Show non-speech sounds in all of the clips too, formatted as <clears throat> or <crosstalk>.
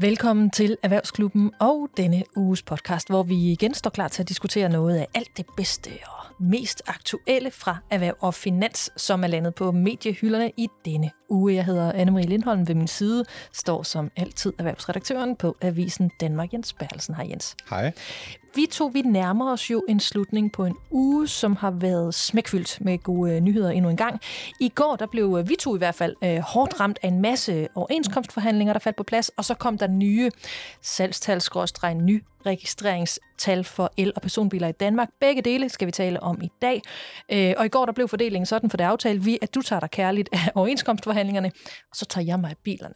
Velkommen til Erhvervsklubben og denne uges podcast, hvor vi igen står klar til at diskutere noget af alt det bedste og mest aktuelle fra erhverv og finans, som er landet på mediehylderne i denne uge. Jeg hedder Anne-Marie Lindholm. Ved min side står som altid erhvervsredaktøren på Avisen Danmark, Jens Berlsen. Hej Jens. Hej. Vi to vi nærmer os jo en slutning på en uge, som har været smækfyldt med gode øh, nyheder endnu en gang. I går der blev øh, vi to i hvert fald øh, hårdt ramt af en masse overenskomstforhandlinger, der faldt på plads, og så kom der nye salgstal ny registreringstal for el- og personbiler i Danmark. Begge dele skal vi tale om i dag. Øh, og i går der blev fordelingen sådan, for det aftalte vi, at du tager dig kærligt af overenskomstforhandlingerne, og så tager jeg mig af bilerne.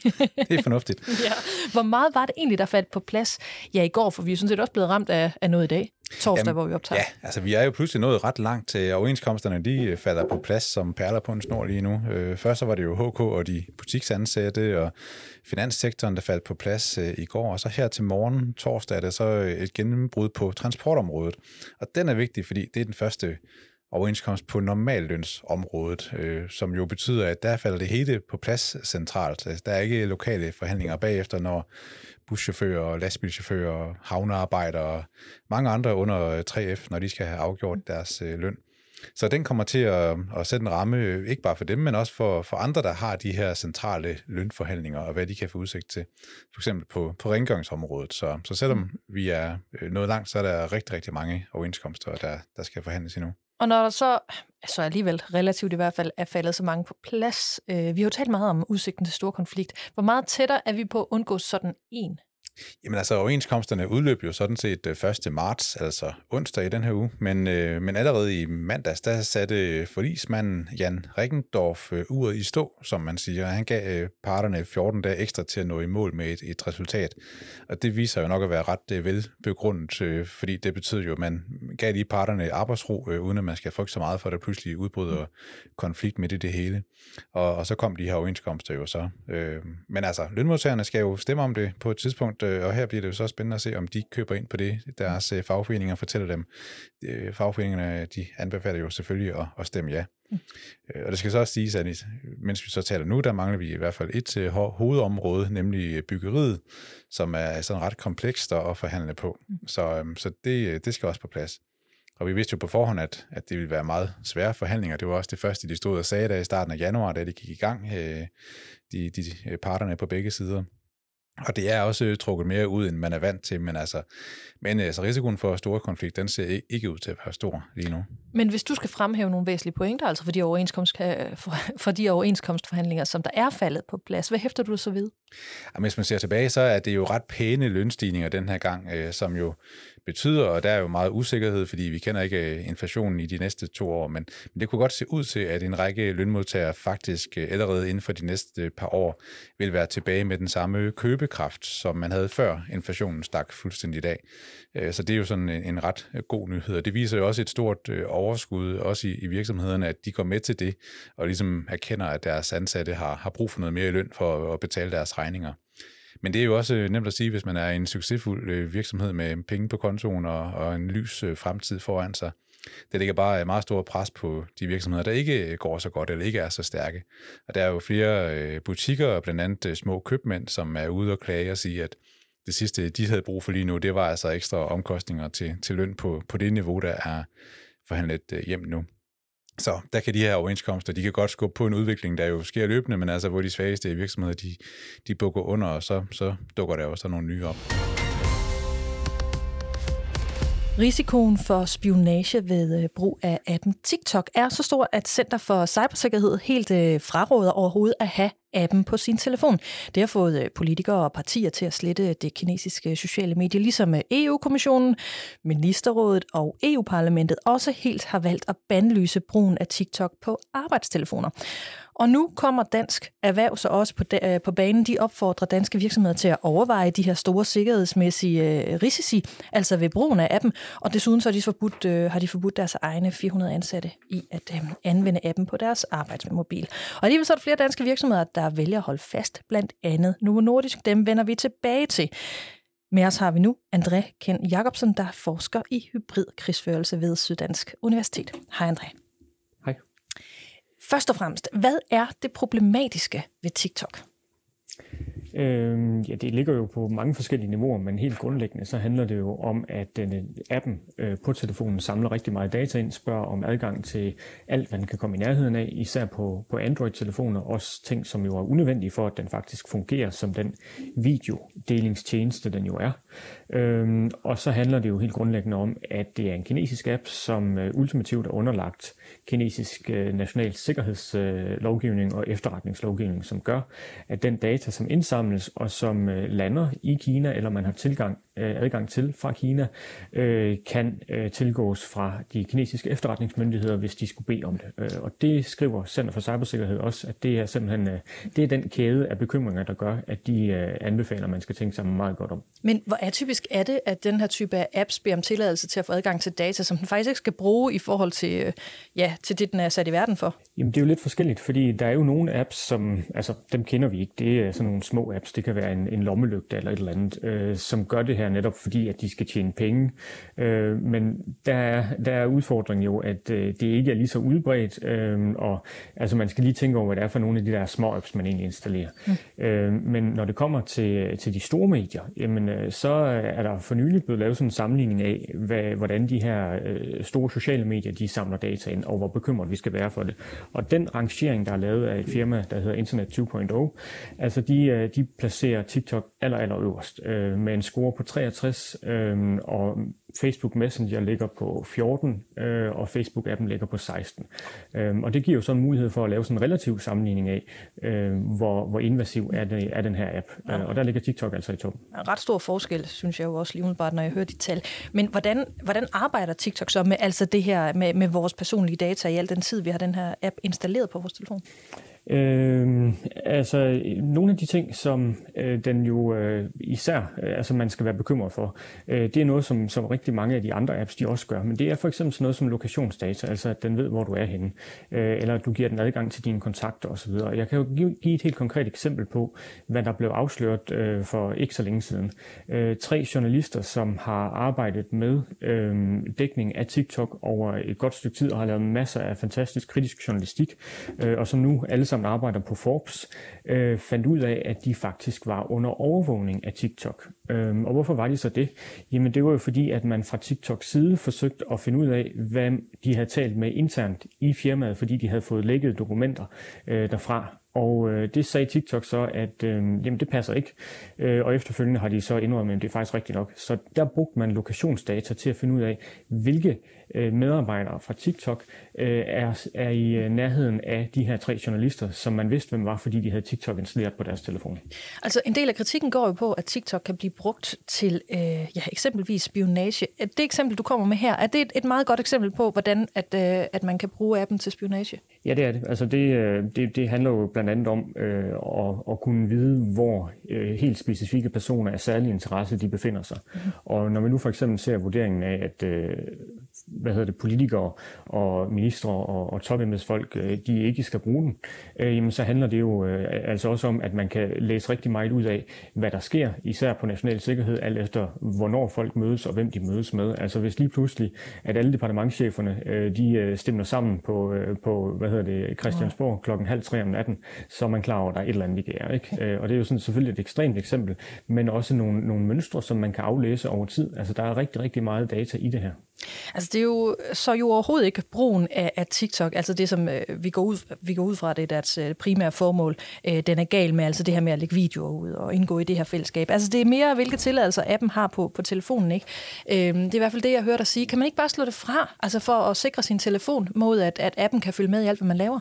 <laughs> det er fornuftigt. ja. Hvor meget var det egentlig, der faldt på plads? Ja, i går, for vi er sådan set også blevet ramt af, af noget i dag. Torsdag, Jamen, hvor vi optager. Ja, altså vi er jo pludselig nået ret langt til overenskomsterne. De øh, falder på plads som perler på en snor lige nu. Øh, først så var det jo HK og de butiksansatte og finanssektoren, der faldt på plads øh, i går. Og så her til morgen, torsdag, er det så et gennembrud på transportområdet. Og den er vigtig, fordi det er den første overenskomst på normallønsområdet, øh, som jo betyder, at der falder det hele på plads centralt. Altså, der er ikke lokale forhandlinger bagefter, når buschauffører, lastbilchauffører, havnearbejdere og mange andre under 3F, når de skal have afgjort deres øh, løn. Så den kommer til at, at sætte en ramme, ikke bare for dem, men også for, for andre, der har de her centrale lønforhandlinger, og hvad de kan få udsigt til. For eksempel på, på rengøringsområdet. Så, så selvom vi er øh, nået langt, så er der rigtig, rigtig mange overenskomster, der, der skal forhandles endnu. Og når der så, så alligevel relativt i hvert fald, er faldet så mange på plads, øh, vi har jo talt meget om udsigten til stor konflikt. Hvor meget tættere er vi på at undgå sådan en Jamen altså, overenskomsterne udløb jo sådan set øh, 1. Marts, altså onsdag i den her uge, men, øh, men allerede i mandags, der satte forlismanden Jan Rikendorf øh, uret i stå, som man siger. Han gav øh, parterne 14 dage ekstra til at nå i mål med et, et resultat, og det viser jo nok at være ret øh, velbegrundet, øh, fordi det betyder jo, at man gav lige parterne arbejdsro, øh, uden at man skal frygte så meget for, at der pludselig udbryder konflikt midt i det hele. Og, og så kom de her overenskomster jo så. Øh, men altså, lønmodtagerne skal jo stemme om det på et tidspunkt, øh, og her bliver det jo så spændende at se, om de køber ind på det. Deres øh, fagforeninger fortæller dem. Øh, fagforeningerne, de anbefaler jo selvfølgelig at, at stemme ja. Mm. Øh, og det skal så også siges, at mens vi så taler nu, der mangler vi i hvert fald et øh, hovedområde, nemlig byggeriet, som er sådan ret komplekst at forhandle på. Mm. Så, så det, det skal også på plads. Og vi vidste jo på forhånd, at, at det ville være meget svære forhandlinger. Det var også det første, de stod og sagde der i starten af januar, da de gik i gang, de, de parterne på begge sider. Og det er også trukket mere ud, end man er vant til, men altså, men altså risikoen for store konflikt, den ser ikke ud til at være stor lige nu. Men hvis du skal fremhæve nogle væsentlige pointer, altså for de, overenskomst, øh, for, for de overenskomstforhandlinger, som der er faldet på plads, hvad hæfter du så ved? Jamen, hvis man ser tilbage, så er det jo ret pæne lønstigninger den her gang, øh, som jo betyder, og der er jo meget usikkerhed, fordi vi kender ikke øh, inflationen i de næste to år, men, men det kunne godt se ud til, at en række lønmodtagere faktisk øh, allerede inden for de næste øh, par år vil være tilbage med den samme købekraft, som man havde før inflationen stak fuldstændig i dag. Øh, så det er jo sådan en ret øh, god nyhed, og det viser jo også et stort overskud, også i, virksomhederne, at de går med til det, og ligesom erkender, at deres ansatte har, har brug for noget mere i løn for at betale deres regninger. Men det er jo også øh, nemt at sige, hvis man er en succesfuld øh, virksomhed med penge på kontoen og, og en lys øh, fremtid foran sig. Det ligger bare meget stor pres på de virksomheder, der ikke går så godt eller ikke er så stærke. Og der er jo flere butikker, blandt andet små købmænd, som er ude og klage og sige, at det sidste, de havde brug for lige nu, det var altså ekstra omkostninger til, til løn på, på det niveau, der er forhandlet hjem nu. Så der kan de her overenskomster, de kan godt skubbe på en udvikling, der jo sker løbende, men altså hvor de svageste virksomheder, de, de bukker under, og så, så dukker der også nogle nye op. Risikoen for spionage ved øh, brug af appen TikTok er så stor, at Center for Cybersikkerhed helt øh, fraråder overhovedet at have appen på sin telefon. Det har fået øh, politikere og partier til at slette det kinesiske sociale medie, ligesom EU-kommissionen, Ministerrådet og EU-parlamentet også helt har valgt at bandlyse brugen af TikTok på arbejdstelefoner. Og nu kommer dansk erhverv så også på, øh, på banen. De opfordrer danske virksomheder til at overveje de her store sikkerhedsmæssige øh, risici, altså ved brugen af appen. Og desuden så har de forbudt, øh, har de forbudt deres egne 400 ansatte i at øh, anvende appen på deres arbejdsmobil. Og alligevel så er der flere danske virksomheder, der vælger at holde fast, blandt andet Novo Nordisk. Dem vender vi tilbage til. Med os har vi nu André Ken Jacobsen, der forsker i hybridkrigsførelse ved Syddansk Universitet. Hej André. Først og fremmest, hvad er det problematiske ved TikTok? Øh, ja, det ligger jo på mange forskellige niveauer, men helt grundlæggende så handler det jo om, at den, øh, appen øh, på telefonen samler rigtig meget data ind, spørger om adgang til alt, hvad den kan komme i nærheden af, især på, på Android-telefoner, også ting, som jo er unødvendige for, at den faktisk fungerer som den videodelingstjeneste, den jo er. Øh, og så handler det jo helt grundlæggende om, at det er en kinesisk app, som øh, ultimativt er underlagt kinesisk øh, national sikkerhedslovgivning og efterretningslovgivning, som gør, at den data, som indsamles og som øh, lander i Kina, eller man har tilgang, adgang til fra Kina, kan tilgås fra de kinesiske efterretningsmyndigheder, hvis de skulle bede om det. Og det skriver Center for Cybersikkerhed også, at det er simpelthen det er den kæde af bekymringer, der gør, at de anbefaler, at man skal tænke sig meget godt om. Men hvor atypisk er det, at den her type af apps beder om tilladelse til at få adgang til data, som den faktisk ikke skal bruge i forhold til, ja, til det, den er sat i verden for? Jamen, det er jo lidt forskelligt, fordi der er jo nogle apps, som, altså dem kender vi ikke. Det er sådan nogle små apps. Det kan være en, en lommelygte eller et eller andet, øh, som gør det her netop fordi, at de skal tjene penge. Øh, men der er, der er udfordringen jo, at øh, det ikke er lige så udbredt, øh, og altså man skal lige tænke over, hvad det er for nogle af de der små apps, man egentlig installerer. Mm. Øh, men når det kommer til, til de store medier, jamen, øh, så er der for nylig blevet lavet sådan en sammenligning af, hvad, hvordan de her øh, store sociale medier, de samler data ind, og hvor bekymret vi skal være for det. Og den rangering, der er lavet af et firma, der hedder Internet 2.0, altså de, øh, de placerer TikTok aller, aller øverst øh, med en score på 63, øh, og Facebook Messenger ligger på 14, øh, og Facebook-appen ligger på 16. Øh, og det giver jo så en mulighed for at lave sådan en relativ sammenligning af, øh, hvor, hvor invasiv er, det, er den her app. Ja. Øh, og der ligger TikTok altså i toppen. Ret stor forskel, synes jeg jo også lige umiddelbart, når jeg hører de tal. Men hvordan, hvordan arbejder TikTok så med altså det her med, med vores personlige data i al den tid, vi har den her app installeret på vores telefon? Øh, altså, nogle af de ting, som øh, den jo øh, især øh, altså man skal være bekymret for, øh, det er noget, som, som rigtig mange af de andre apps de også gør. Men det er for eksempel sådan noget som lokationsdata, altså at den ved, hvor du er henne, øh, eller at du giver den adgang til dine kontakter osv. Jeg kan jo give, give et helt konkret eksempel på, hvad der blev afsløret øh, for ikke så længe siden. Øh, tre journalister, som har arbejdet med øh, dækning af TikTok over et godt stykke tid, og har lavet masser af fantastisk kritisk journalistik, øh, og som nu alle sammen arbejder på Forbes, øh, fandt ud af, at de faktisk var under overvågning af TikTok. Øh, og hvorfor var de så det? Jamen det var jo fordi, at man fra TikToks side forsøgte at finde ud af, hvad de havde talt med internt i firmaet, fordi de havde fået lækket dokumenter øh, derfra. Og øh, det sagde TikTok så, at øh, jamen, det passer ikke. Øh, og efterfølgende har de så indrømmet, at det er faktisk rigtigt nok. Så der brugte man lokationsdata til at finde ud af, hvilke øh, medarbejdere fra TikTok øh, er, er i øh, nærheden af de her tre journalister, som man vidste, hvem var, fordi de havde TikTok installeret på deres telefon. Altså en del af kritikken går jo på, at TikTok kan blive brugt til øh, ja, eksempelvis spionage. Det eksempel, du kommer med her, er det et, et meget godt eksempel på, hvordan at, øh, at man kan bruge appen til spionage? Ja, det er det. Altså det, øh, det, det handler jo blandt andet om øh, at, at kunne vide, hvor øh, helt specifikke personer af særlig interesse de befinder sig. Mm-hmm. Og når vi nu for eksempel ser vurderingen af, at øh, hvad hedder det, politikere og ministre og, og topembedsfolk, øh, de ikke skal bruge den, øh, jamen så handler det jo øh, altså også om, at man kan læse rigtig meget ud af, hvad der sker, især på national sikkerhed, alt efter hvornår folk mødes og hvem de mødes med. Altså hvis lige pludselig, at alle departementcheferne, øh, de øh, stemmer sammen på, øh, på hvad hedder det, Christiansborg klokken halv tre om natten, så er man klar over, at der er et eller andet, de gør. Ikke? Øh, og det er jo sådan selvfølgelig et ekstremt eksempel, men også nogle, nogle mønstre, som man kan aflæse over tid. Altså der er rigtig, rigtig meget data i det her. Altså det er jo så jo overhovedet ikke brugen af, af TikTok, altså det som øh, vi, går ud, vi går ud fra, det er deres øh, primære formål, øh, den er gal med, altså det her med at lægge videoer ud og indgå i det her fællesskab. Altså det er mere, hvilke tilladelser appen har på, på telefonen, ikke? Øh, det er i hvert fald det, jeg hører dig sige. Kan man ikke bare slå det fra, altså for at sikre sin telefon mod, at, at appen kan følge med i alt, hvad man laver?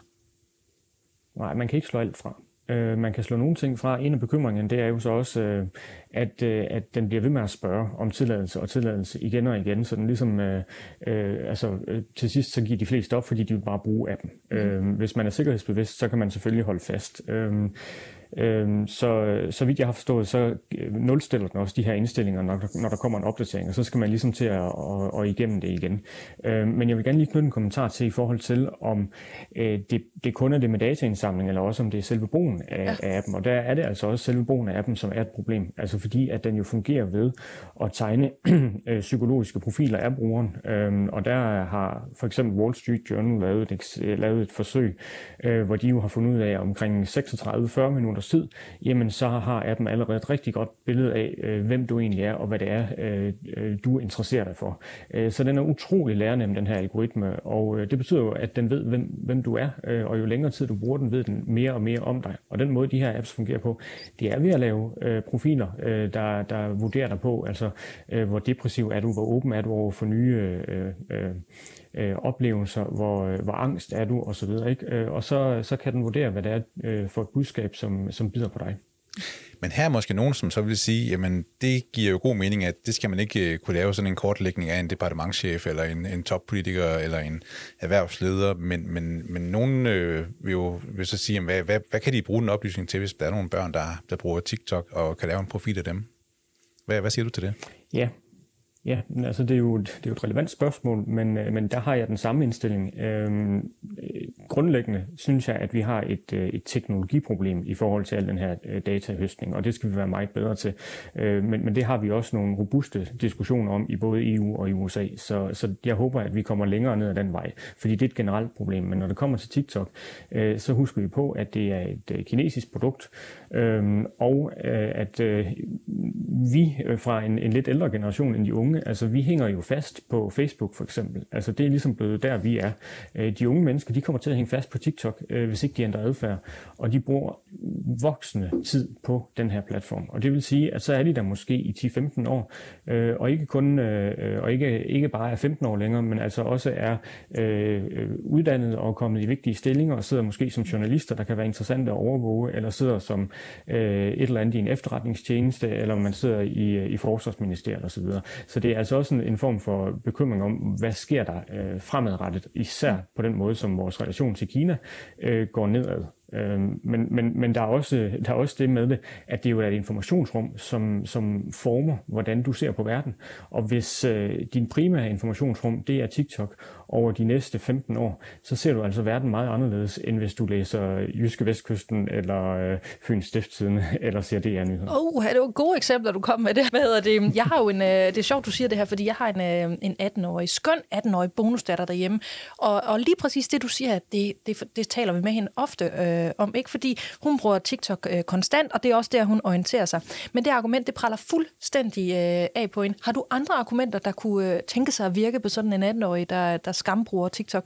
Nej, man kan ikke slå alt fra. Øh, man kan slå nogle ting fra. En af bekymringerne, det er jo så også, øh, at, øh, at den bliver ved med at spørge om tilladelse og tilladelse igen og igen. Så den ligesom, øh, øh, altså øh, til sidst så giver de fleste op, fordi de vil bare bruge appen. Mm. Øh, hvis man er sikkerhedsbevidst, så kan man selvfølgelig holde fast. Øh, Øhm, så, så vidt jeg har forstået, så øh, nulstiller den også de her indstillinger, når, når der kommer en opdatering, og så skal man ligesom til at, at, at igennem det igen. Øhm, men jeg vil gerne lige knytte en kommentar til i forhold til, om øh, det, det kun er det med dataindsamling, eller også om det er selve brugen af, ja. af appen. Og der er det altså også selve brugen af appen, som er et problem. Altså fordi, at den jo fungerer ved at tegne <clears throat> øh, psykologiske profiler af brugeren. Øhm, og der har for eksempel Wall Street Journal lavet et, lavet et forsøg, hvor de jo har fundet ud af, omkring 36-40 minutter minutters tid, jamen så har appen allerede et rigtig godt billede af, øh, hvem du egentlig er, og hvad det er, øh, øh du interesserer dig for. Øh, så den er utrolig lærenem, den her algoritme, og øh, det betyder jo, at den ved, hvem, hvem du er, øh, og jo længere tid du bruger den, ved den mere og mere om dig. Og den måde, de her apps fungerer på, det er ved at lave øh, profiler, øh, der, der vurderer dig på, altså øh, hvor depressiv er du, hvor åben er du over for nye øh, øh, øh, oplevelser, hvor, øh, hvor angst er du osv. Ikke? Øh, og så, så kan den vurdere, hvad det er øh, for et budskab, som, som bider på dig. Men her er måske nogen, som så vil sige, jamen det giver jo god mening, at det skal man ikke kunne lave sådan en kortlægning af en departementchef, eller en, en toppolitiker, eller en erhvervsleder, men, men, men nogen øh, vil jo vil så sige, jamen, hvad, hvad, hvad kan de bruge den oplysning til, hvis der er nogle børn, der, der bruger TikTok, og kan lave en profil af dem? Hvad, hvad siger du til det? Ja, Ja, altså det er jo, det er jo et relevant spørgsmål, men, øh, men der har jeg den samme indstilling. Øhm, øh, grundlæggende synes jeg, at vi har et, øh, et teknologiproblem i forhold til al den her datahøstning, og det skal vi være meget bedre til. Øh, men, men det har vi også nogle robuste diskussioner om i både EU og i USA, så, så jeg håber, at vi kommer længere ned ad den vej, fordi det er et generelt problem. Men når det kommer til TikTok, øh, så husker vi på, at det er et øh, kinesisk produkt, øh, og øh, at øh, vi fra en, en lidt ældre generation end de unge, altså vi hænger jo fast på Facebook for eksempel. Altså det er ligesom blevet der, vi er. Øh, de unge mennesker, de kommer til at hænge fast på TikTok, øh, hvis ikke de ændrer adfærd, og de bruger voksende tid på den her platform. Og det vil sige, at så er de der måske i 10-15 år, øh, og ikke kun og ikke, ikke bare er 15 år længere, men altså også er øh, uddannet og kommet i vigtige stillinger og sidder måske som journalister, der kan være interessante at overvåge, eller sidder som øh, et eller andet i en efterretningstjeneste, eller man sidder i, i forsvarsministeriet osv. Så, så det er altså også en, en form for bekymring om, hvad sker der øh, fremadrettet, især på den måde, som vores relation til Kina øh, går nedad. Øh, men, men, men der, er også, der er også det med det, at det jo er et informationsrum, som, som former, hvordan du ser på verden. Og hvis øh, din primære informationsrum, det er TikTok, over de næste 15 år, så ser du altså verden meget anderledes, end hvis du læser Jyske Vestkysten, eller øh, Fyns Stiftstidende, <laughs> eller ser DR-nyheder. Oh, det var gode eksempler, du kom med det. Hvad hedder det? Jeg har jo en, øh, det er sjovt, du siger det her, fordi jeg har en, øh, en 18-årig, skøn 18-årig bonusdatter derhjemme, og, og lige præcis det, du siger, det, det, det taler vi med hende ofte øh, Øh, om, ikke? Fordi hun bruger TikTok øh, konstant, og det er også der, hun orienterer sig. Men det argument, det praller fuldstændig øh, af på hende. Har du andre argumenter, der kunne øh, tænke sig at virke på sådan en 18-årig, der, der skambruger TikTok?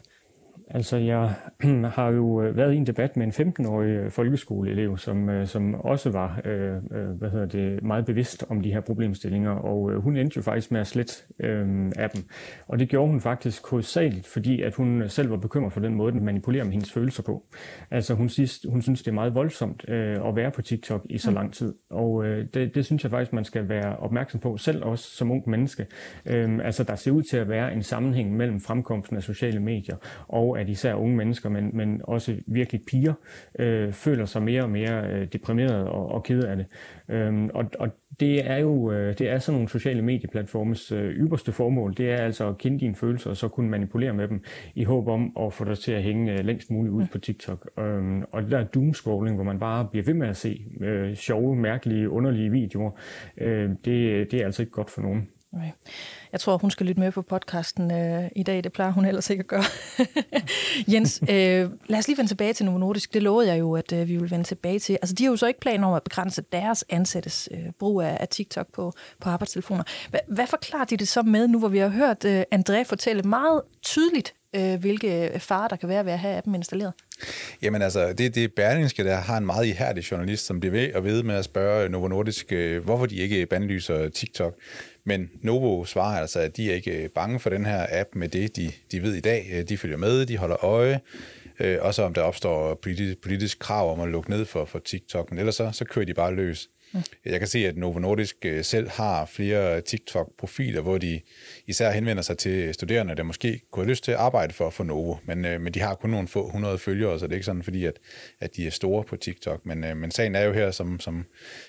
Altså, jeg <clears throat> har jo øh, været i en debat med en 15-årig øh, folkeskoleelev, som, øh, som også var øh, hvad hedder det, meget bevidst om de her problemstillinger, og hun endte jo faktisk med at slette øh, appen. Og det gjorde hun faktisk hovedsageligt, fordi at hun selv var bekymret for den måde, den manipulerer med hendes følelser på. Altså, hun synes, hun synes det er meget voldsomt øh, at være på TikTok i så mm. lang tid, og øh, det, det synes jeg faktisk, man skal være opmærksom på, selv også som ung menneske. Øh, altså, der ser ud til at være en sammenhæng mellem fremkomsten af sociale medier og at især unge mennesker, men, men også virkelig piger, øh, føler sig mere og mere øh, deprimeret og, og ked af det. Øhm, og, og det er jo øh, det er sådan nogle sociale medieplatformes øh, ypperste formål, det er altså at kende dine følelser og så kunne manipulere med dem i håb om at få dig til at hænge øh, længst muligt ud på TikTok. Øhm, og det der doomscrolling, hvor man bare bliver ved med at se øh, sjove, mærkelige, underlige videoer, øh, det, det er altså ikke godt for nogen. Okay. Jeg tror, hun skal lytte med på podcasten øh, i dag. Det plejer hun ellers ikke at gøre. <laughs> Jens, øh, lad os lige vende tilbage til Novo Nordisk. Det lovede jeg jo, at øh, vi ville vende tilbage til. Altså, de har jo så ikke planer om at begrænse deres ansættes øh, brug af, af TikTok på, på arbejdstelefoner. Hva, hvad forklarer de det så med, nu hvor vi har hørt øh, André fortælle meget tydeligt, øh, hvilke farer der kan være ved at have appen installeret? Jamen altså, det, det Berlingske, der har en meget ihærdig journalist, som bliver ved og ved med at spørge Novo Nordisk, øh, hvorfor de ikke bandlyser TikTok. Men Novo svarer altså, at de er ikke øh, bange for den her app med det, de, de ved i dag. Øh, de følger med, de holder øje, øh, også om der opstår politisk, politisk krav om at lukke ned for, for TikTok, men ellers så, så kører de bare løs. Jeg kan se, at Novo Nordisk øh, selv har flere TikTok-profiler, hvor de især henvender sig til studerende, der måske kunne have lyst til at arbejde for, for Novo, men, øh, men de har kun nogle få hundrede følgere, så det er ikke sådan, fordi at, at de er store på TikTok. Men, øh, men sagen er jo her, som, som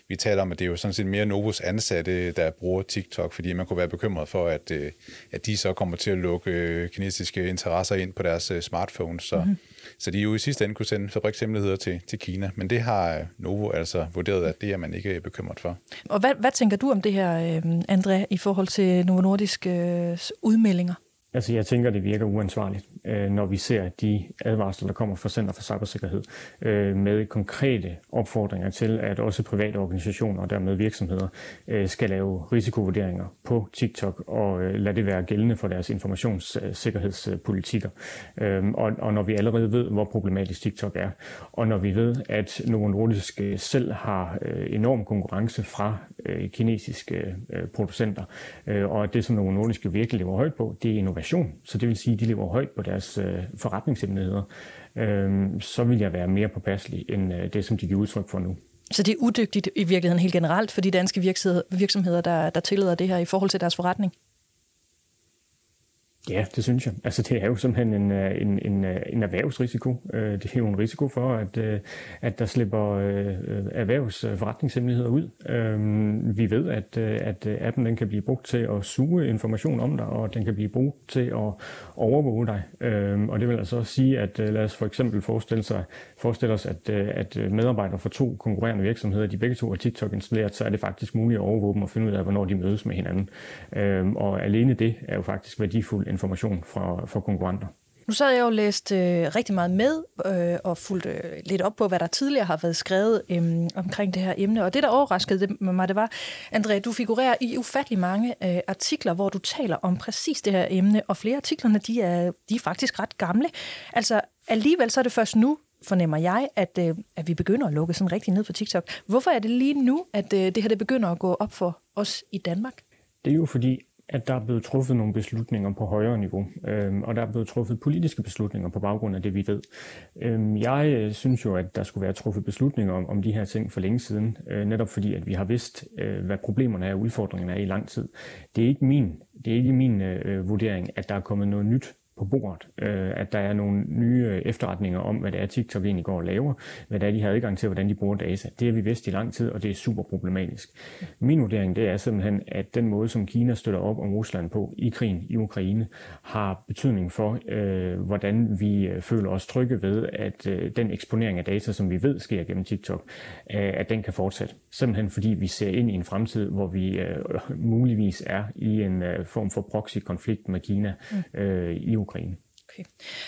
vi taler om, at det er jo sådan set mere Novos ansatte, der bruger TikTok, fordi man kunne være bekymret for, at, at de så kommer til at lukke kinesiske interesser ind på deres smartphones. Så, mm-hmm så de jo i sidste ende kunne sende fabrikshemmeligheder til, til Kina, men det har Novo altså vurderet, at det er man ikke bekymret for. Og hvad, hvad tænker du om det her, André, i forhold til Novo Nordisk udmeldinger? Altså, jeg tænker, det virker uansvarligt øh, når vi ser de advarsler, der kommer fra Center for Cybersikkerhed, øh, med konkrete opfordringer til, at også private organisationer og dermed virksomheder øh, skal lave risikovurderinger på TikTok og øh, lade det være gældende for deres informationssikkerhedspolitikker. Øh, og, og når vi allerede ved, hvor problematisk TikTok er, og når vi ved, at Novo Nordisk selv har øh, enorm konkurrence fra øh, kinesiske øh, producenter, øh, og at det, som Novo Nordisk virkelig lever højt på, det er innovation. Så det vil sige, at de lever højt på deres øh, forretningshemmeligheder. Øh, så vil jeg være mere påpasselig end øh, det, som de giver udtryk for nu. Så det er udygtigt i virkeligheden helt generelt for de danske virksomheder, der, der tillader det her i forhold til deres forretning? Ja, det synes jeg. Altså det er jo simpelthen en, øh, en, en, øh, en erhvervsrisiko. Øh, det er jo en risiko for, at, at der slipper erhvervsforretningshemmeligheder ud. Vi ved, at, at appen den kan blive brugt til at suge information om dig, og den kan blive brugt til at overvåge dig. Og det vil altså også sige, at lad os for eksempel forestille, sig, forestille os, at, at medarbejdere fra to konkurrerende virksomheder, de begge to har TikTok installeret, så er det faktisk muligt at overvåge dem og finde ud af, hvornår de mødes med hinanden. Og alene det er jo faktisk værdifuldt information fra, fra konkurrenter. Nu sad jeg jo læst øh, rigtig meget med øh, og fulgt øh, lidt op på, hvad der tidligere har været skrevet øh, omkring det her emne. Og det, der overraskede mig, det var, André, du figurerer i ufattelig mange øh, artikler, hvor du taler om præcis det her emne, og flere artiklerne, de er, de er faktisk ret gamle. Altså alligevel så er det først nu, fornemmer jeg, at, øh, at vi begynder at lukke sådan rigtig ned for TikTok. Hvorfor er det lige nu, at øh, det her det begynder at gå op for os i Danmark? Det er jo fordi, at der er blevet truffet nogle beslutninger på højere niveau, øhm, og der er blevet truffet politiske beslutninger på baggrund af det, vi ved. Øhm, jeg øh, synes jo, at der skulle være truffet beslutninger om, om de her ting for længe siden, øh, netop fordi, at vi har vidst, øh, hvad problemerne er og udfordringerne er i lang tid. Det er ikke min, det er ikke min øh, øh vurdering, at der er kommet noget nyt på bordet, øh, at der er nogle nye efterretninger om, hvad det er, TikTok egentlig går og laver, hvad det er, de har adgang til, hvordan de bruger data. Det har vi vidst i lang tid, og det er super problematisk. Min vurdering det er simpelthen, at den måde, som Kina støtter op om Rusland på i krigen i Ukraine, har betydning for, øh, hvordan vi øh, føler os trygge ved, at øh, den eksponering af data, som vi ved sker gennem TikTok, øh, at den kan fortsætte. Simpelthen fordi vi ser ind i en fremtid, hvor vi øh, muligvis er i en øh, form for proxy-konflikt med Kina øh, i Ukraine. Okay.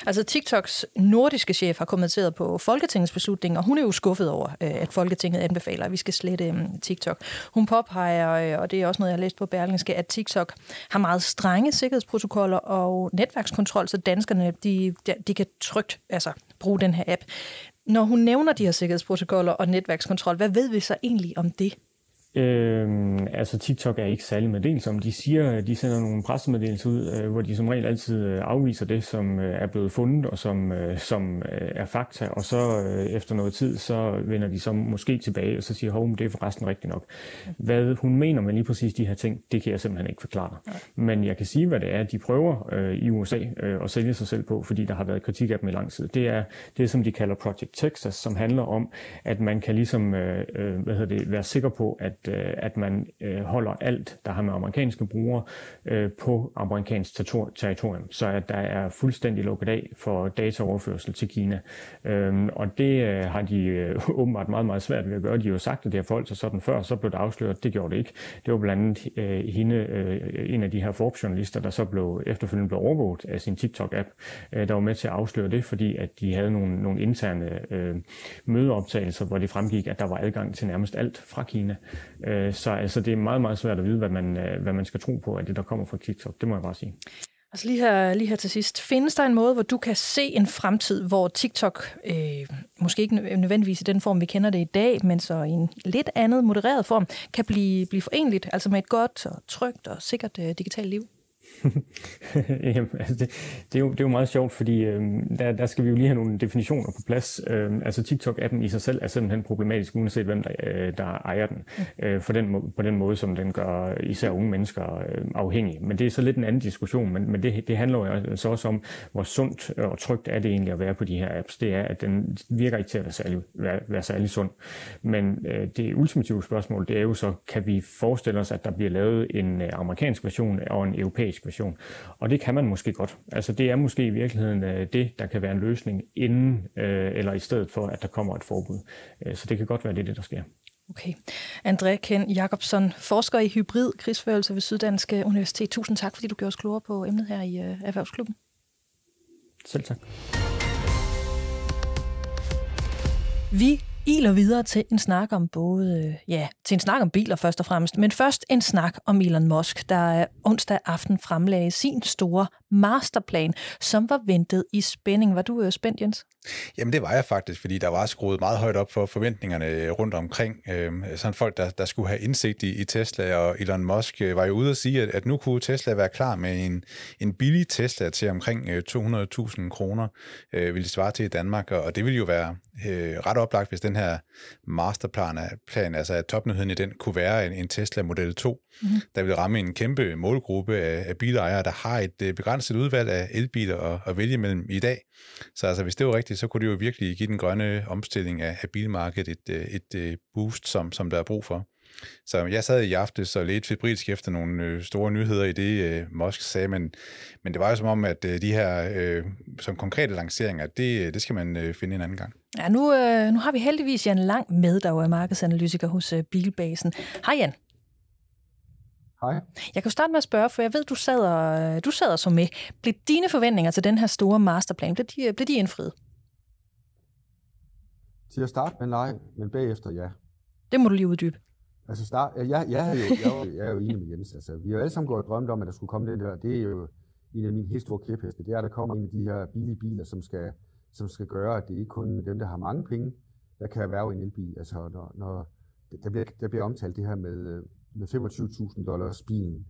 Altså TikToks nordiske chef har kommenteret på Folketingets beslutning, og hun er jo skuffet over, øh, at Folketinget anbefaler, at vi skal slette øh, TikTok. Hun påpeger, øh, og det er også noget, jeg har læst på Berlingske, at TikTok har meget strenge sikkerhedsprotokoller og netværkskontrol, så danskerne de, de kan trygt altså, bruge den her app. Når hun nævner de her sikkerhedsprotokoller og netværkskontrol, hvad ved vi så egentlig om det? Øhm, altså TikTok er ikke særlig meddelsom. De siger, de sender nogle pressemeddelelser ud, øh, hvor de som regel altid øh, afviser det, som øh, er blevet fundet og som, øh, som øh, er fakta, og så øh, efter noget tid, så vender de så måske tilbage og så siger, hov, det er forresten rigtigt nok. Hvad hun mener med lige præcis de her ting, det kan jeg simpelthen ikke forklare. Men jeg kan sige, hvad det er, de prøver øh, i USA øh, at sælge sig selv på, fordi der har været kritik af dem i lang tid. Det er det, som de kalder Project Texas, som handler om, at man kan ligesom øh, øh hvad hedder det, være sikker på, at Øh, at man øh, holder alt, der har med amerikanske brugere, øh, på amerikansk territorium, så at der er fuldstændig lukket af for dataoverførsel til Kina. Øhm, og det har de <laughs> åbenbart meget, meget svært ved at gøre. De har jo sagt, at det har forholdt sig sådan før, så blev det afsløret. Det gjorde det ikke. Det var blandt andet hende, en af de her Forbes-journalister, der så blev efterfølgende blev overvåget af sin TikTok-app, der var med til at afsløre det, fordi at de havde nogle, nogle interne øh, mødeoptagelser, hvor det fremgik, at der var adgang til nærmest alt fra Kina. Øh, så altså, det er meget, meget svært at vide, hvad man, øh, hvad man skal tro på af det, der kommer fra TikTok. Det må jeg bare sige. Altså lige her, lige her til sidst. Findes der en måde, hvor du kan se en fremtid, hvor TikTok, øh, måske ikke nødvendigvis i den form, vi kender det i dag, men så i en lidt andet modereret form, kan blive, blive forenligt, altså med et godt og trygt og sikkert øh, digitalt liv? <laughs> Jamen, altså det, det, er jo, det er jo meget sjovt, fordi øh, der, der skal vi jo lige have nogle definitioner på plads. Øh, altså TikTok-appen i sig selv er simpelthen problematisk, uanset hvem der, øh, der ejer den, øh, for den, på den måde, som den gør især unge mennesker øh, afhængige. Men det er så lidt en anden diskussion, men, men det, det handler jo altså også om, hvor sundt og trygt er det egentlig at være på de her apps. Det er, at den virker ikke til at være særlig, være, være særlig sund. Men øh, det ultimative spørgsmål, det er jo så, kan vi forestille os, at der bliver lavet en øh, amerikansk version og en europæisk version. Og det kan man måske godt. Altså det er måske i virkeligheden øh, det, der kan være en løsning inden øh, eller i stedet for, at der kommer et forbud. Øh, så det kan godt være det, det der sker. Okay. André Ken Jacobsen, forsker i hybrid krigsførelse ved Syddanske Universitet. Tusind tak, fordi du gjorde os klogere på emnet her i Erhvervsklubben. Selv tak. Vi iler videre til en snak om både, ja, til en snak om biler først og fremmest, men først en snak om Elon Musk, der øh, onsdag aften fremlagde sin store masterplan, som var ventet i spænding. Var du øh, spændt, Jens? Jamen det var jeg faktisk, fordi der var skruet meget højt op for forventningerne øh, rundt omkring. Øh, sådan folk, der, der skulle have indsigt i, i Tesla, og Elon Musk øh, var jo ude at sige, at, at nu kunne Tesla være klar med en, en billig Tesla til omkring 200.000 kroner, øh, ville svare til i Danmark, og, og det ville jo være øh, ret oplagt, hvis den her masterplan, plan, altså at topnyheden i den, kunne være en, en Tesla Model 2, mm-hmm. der vil ramme en kæmpe målgruppe af, af bilejere, der har et øh, begrænset udvalg af elbiler at, at vælge mellem i dag. Så altså, hvis det var rigtigt, så kunne det jo virkelig give den grønne omstilling af, af bilmarkedet et, øh, et, øh, boost, som, som der er brug for. Så jeg sad i aftes og lidt febrilsk efter nogle øh, store nyheder i det, øh, Musk sagde, men, men det var jo som om, at øh, de her øh, som konkrete lanceringer, det, det skal man øh, finde en anden gang. Ja, nu, øh, nu har vi heldigvis Jan Lang med, der jo er markedsanalytiker hos øh, Bilbasen. Hej Jan. Hej. Jeg kan starte med at spørge, for jeg ved, du sad og, du sad og så med. Blev dine forventninger til den her store masterplan, blev de, blev de indfriet? Til at starte med nej, men bagefter ja. Det må du lige uddybe. Altså start, ja, jeg, jeg, er jo, jeg, jo, jeg er jo enig med Jens. Altså, vi har alle sammen gået og drømt om, at der skulle komme det der. Det er jo en af mine helt store kæpheste. Det er, at der kommer en af de her billige biler, som skal, som skal gøre, at det ikke kun er dem, der har mange penge, der kan erhverve en elbil. Altså, når, når der, bliver, der bliver omtalt det her med, med 25.000 dollars bilen.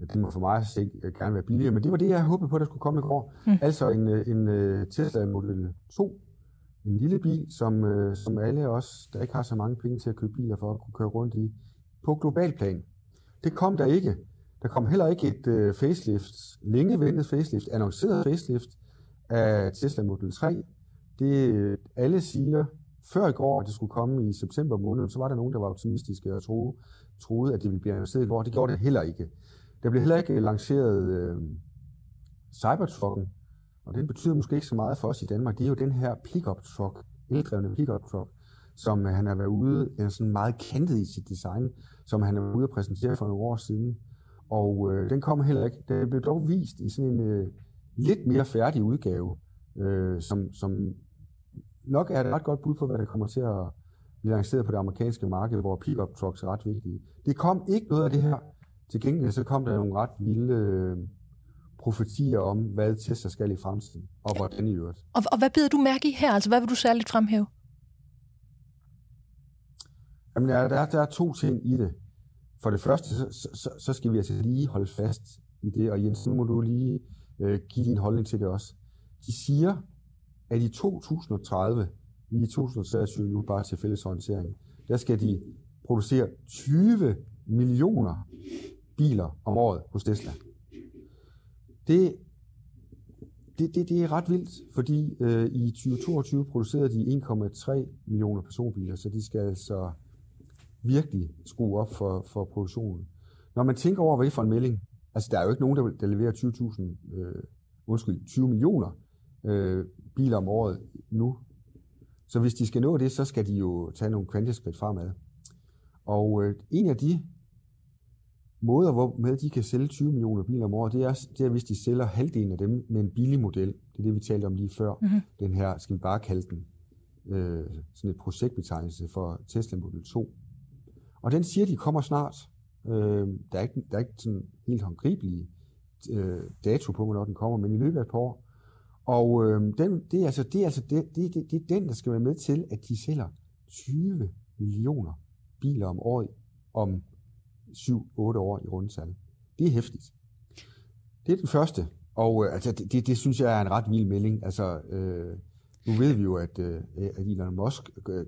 Det må for mig se gerne være billigere, men det var det, jeg håbede på, der skulle komme i går. Mm. Altså en, en Tesla Model 2, en lille bil, som, som alle os, der ikke har så mange penge til at købe biler for at kunne køre rundt i, på global plan. Det kom der ikke. Der kom heller ikke et uh, facelift, længe ventet facelift, annonceret facelift af Tesla Model 3. Det alle siger, før i går, at det skulle komme i september måned, så var der nogen, der var optimistiske og troede, troede at det ville blive annonceret i går. Det gjorde det heller ikke. Der blev heller ikke lanceret øh, Cybertrucken, og den betyder måske ikke så meget for os i Danmark. Det er jo den her pickup truck, eldrevne pickup truck, som han har været ude, er sådan meget kantet i sit design, som han har været ude at præsentere for nogle år siden. Og øh, den kommer heller ikke. Den blev dog vist i sådan en øh, lidt mere færdig udgave, øh, som, som nok er et ret godt bud på, hvad der kommer til at blive lanceret på det amerikanske marked, hvor pickup trucks er ret vigtige. Det kom ikke noget af det her. Til gengæld så kom der nogle ret vilde øh, profetier om, hvad Tesla skal i fremtiden, og hvordan i øvrigt. Og, og hvad bider du mærke i her? Altså, hvad vil du særligt fremhæve? Jamen, der, der, der er to ting i det. For det første, så, så, så skal vi altså lige holde fast i det, og Jens, nu må du lige øh, give din holdning til det også. De siger, at i 2030, i 2023 nu bare til fælles orientering, der skal de producere 20 millioner biler om året hos Tesla. Det, det, det, det er ret vildt, fordi øh, i 2022 producerede de 1,3 millioner personbiler, så de skal altså virkelig skrue op for, for produktionen. Når man tænker over, hvad det er for en melding, altså der er jo ikke nogen, der, der leverer 20.000, øh, undskyld, 20 millioner øh, biler om året nu. Så hvis de skal nå det, så skal de jo tage nogle kvanteskridt fremad. Og øh, en af de måder, hvormed de kan sælge 20 millioner biler om året, det er, det er, hvis de sælger halvdelen af dem med en billig model. Det er det, vi talte om lige før. Mm-hmm. Den her, skal vi bare kalde den, øh, sådan et projektbetegnelse for Tesla Model 2. Og den siger, de kommer snart. Øh, der, er ikke, der er ikke sådan helt håndgribelige øh, dato på, hvornår den kommer, men i løbet af et par år. Og øh, den, det, er altså, det, er altså det, det, det, det er den, der skal være med til, at de sælger 20 millioner biler om året om 7-8 år i rundtal. Det er hæftigt. Det er den første. Og øh, altså, det, det, det synes jeg er en ret vild melding. Altså, øh, nu ved vi jo, at, øh, at Elon Musk øh,